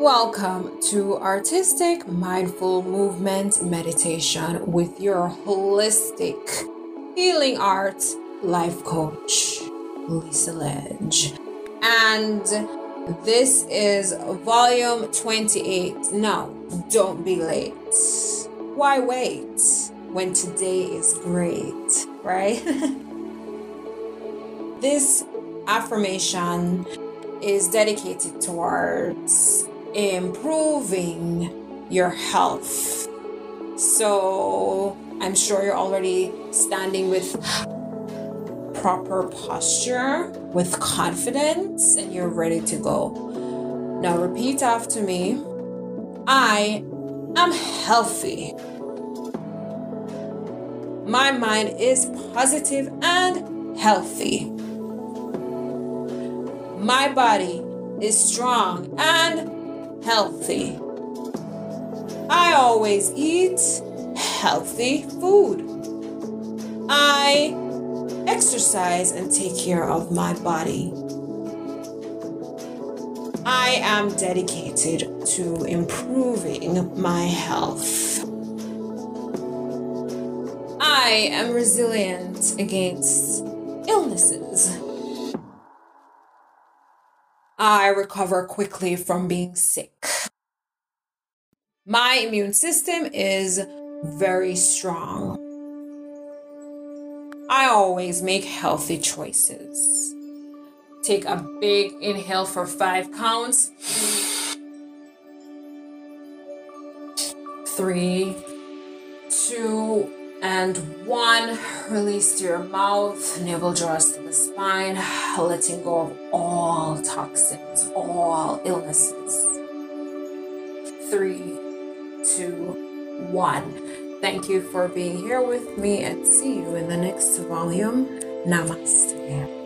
Welcome to Artistic Mindful Movement Meditation with your holistic healing art life coach, Lisa Ledge. And this is volume 28. No, don't be late. Why wait when today is great, right? this affirmation is dedicated towards improving your health. So I'm sure you're already standing with proper posture, with confidence, and you're ready to go. Now repeat after me I am healthy. My mind is positive and healthy. My body is strong and healthy. I always eat healthy food. I exercise and take care of my body. I am dedicated to improving my health. I am resilient against illnesses. I recover quickly from being sick. My immune system is very strong. I always make healthy choices. Take a big inhale for five counts. Three, two, and one. Release to your mouth, navel draws to the spine, letting go of all toxins, all illnesses. Three, two, one. Thank you for being here with me and see you in the next volume. Namaste.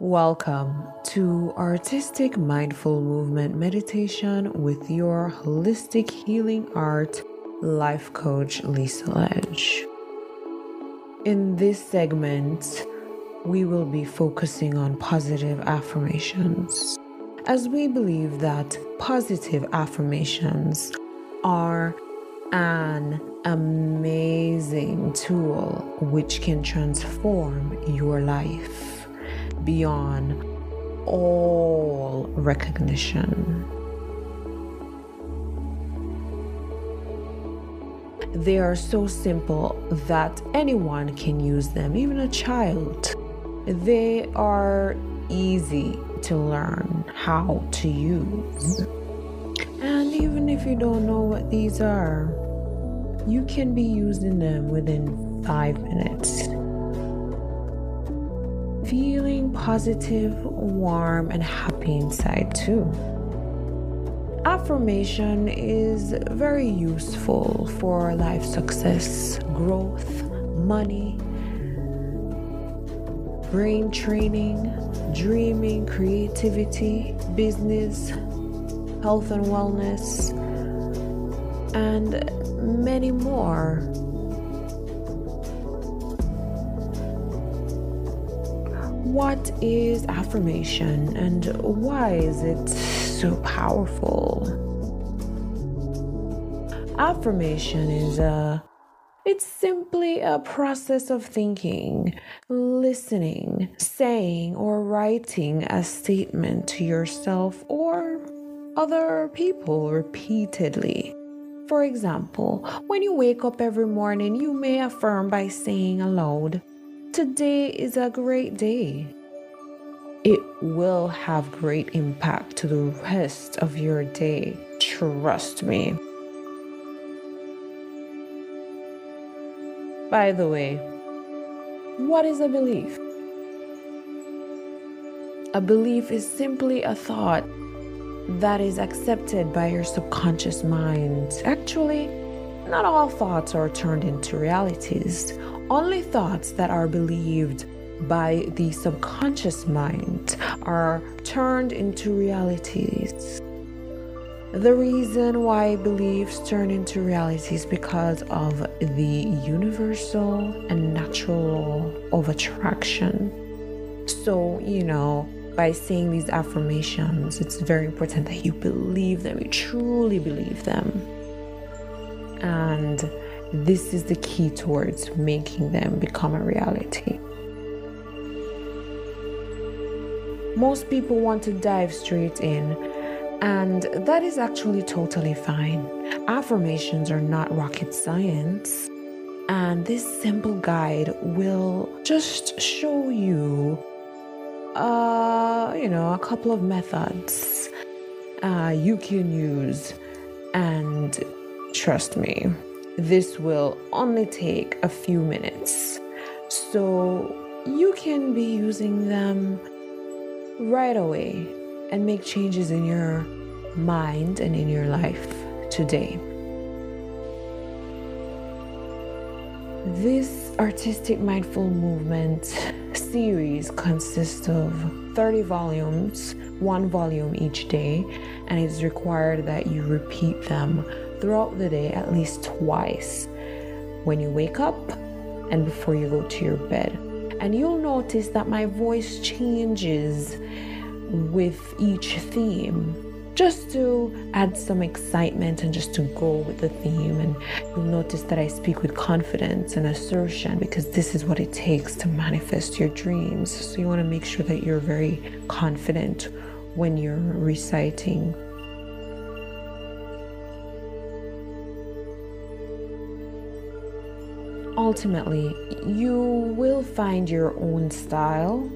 Welcome to Artistic Mindful Movement Meditation with your holistic healing art life coach, Lisa Ledge. In this segment, we will be focusing on positive affirmations, as we believe that positive affirmations are an amazing tool which can transform your life beyond all recognition. They are so simple that anyone can use them, even a child. They are easy to learn how to use. And even if you don't know what these are, you can be using them within five minutes feeling positive, warm, and happy inside too. Affirmation is very useful for life success, growth, money, brain training, dreaming, creativity, business, health and wellness, and many more. What is affirmation and why is it so powerful? Affirmation is a it's simply a process of thinking, listening, saying, or writing a statement to yourself or other people repeatedly. For example, when you wake up every morning, you may affirm by saying aloud, Today is a great day. It will have great impact to the rest of your day. Trust me. By the way, what is a belief? A belief is simply a thought that is accepted by your subconscious mind. Actually, not all thoughts are turned into realities. Only thoughts that are believed by the subconscious mind are turned into realities. The reason why beliefs turn into realities because of the universal and natural law of attraction. So, you know, by saying these affirmations, it's very important that you believe them, you truly believe them. And this is the key towards making them become a reality. Most people want to dive straight in, and that is actually totally fine. Affirmations are not rocket science, and this simple guide will just show you, uh, you know, a couple of methods uh, you can use, and trust me, this will only take a few minutes. So you can be using them right away and make changes in your mind and in your life today. This artistic mindful movement series consists of 30 volumes, one volume each day, and it's required that you repeat them throughout the day at least twice when you wake up and before you go to your bed. And you'll notice that my voice changes with each theme just to add some excitement and just to go with the theme. And you'll notice that I speak with confidence and assertion because this is what it takes to manifest your dreams. So you want to make sure that you're very confident when you're reciting ultimately, you will find your own style,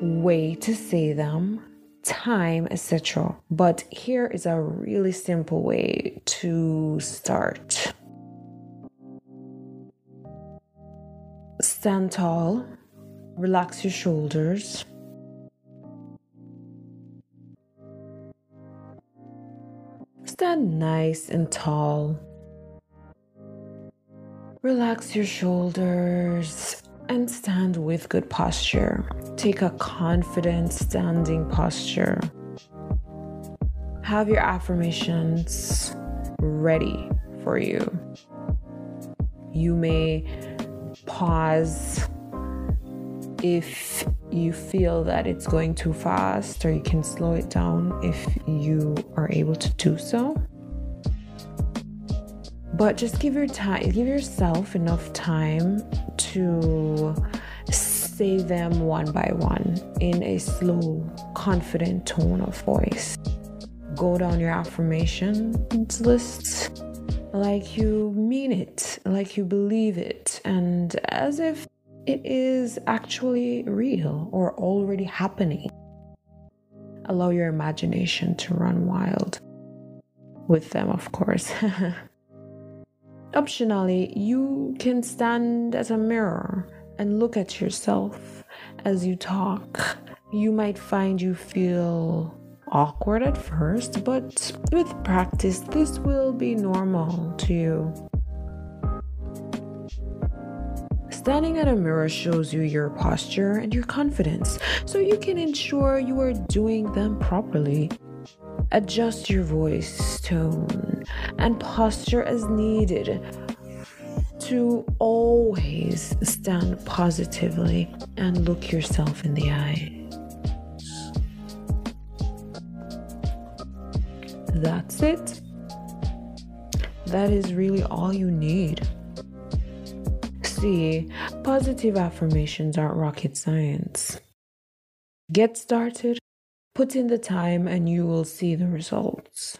way to say them, time, etc. But here is a really simple way to start. Stand tall, relax your shoulders. Stand nice and tall. Relax your shoulders and stand with good posture. Take a confident standing posture. Have your affirmations ready for you. You may pause if you feel that it's going too fast, or you can slow it down if you are able to do so. But just give your time, give yourself enough time to say them one by one in a slow, confident tone of voice. Go down your affirmations list like you mean it, like you believe it, and as if it is actually real or already happening. Allow your imagination to run wild. With them, of course. Optionally, you can stand as a mirror and look at yourself as you talk. You might find you feel awkward at first, but with practice, this will be normal to you. Standing at a mirror shows you your posture and your confidence, so you can ensure you are doing them properly. Adjust your voice tone and posture as needed to always stand positively and look yourself in the eye. That's it. That is really all you need see, positive affirmations aren't rocket science. Get started, put in the time, and you will see the results.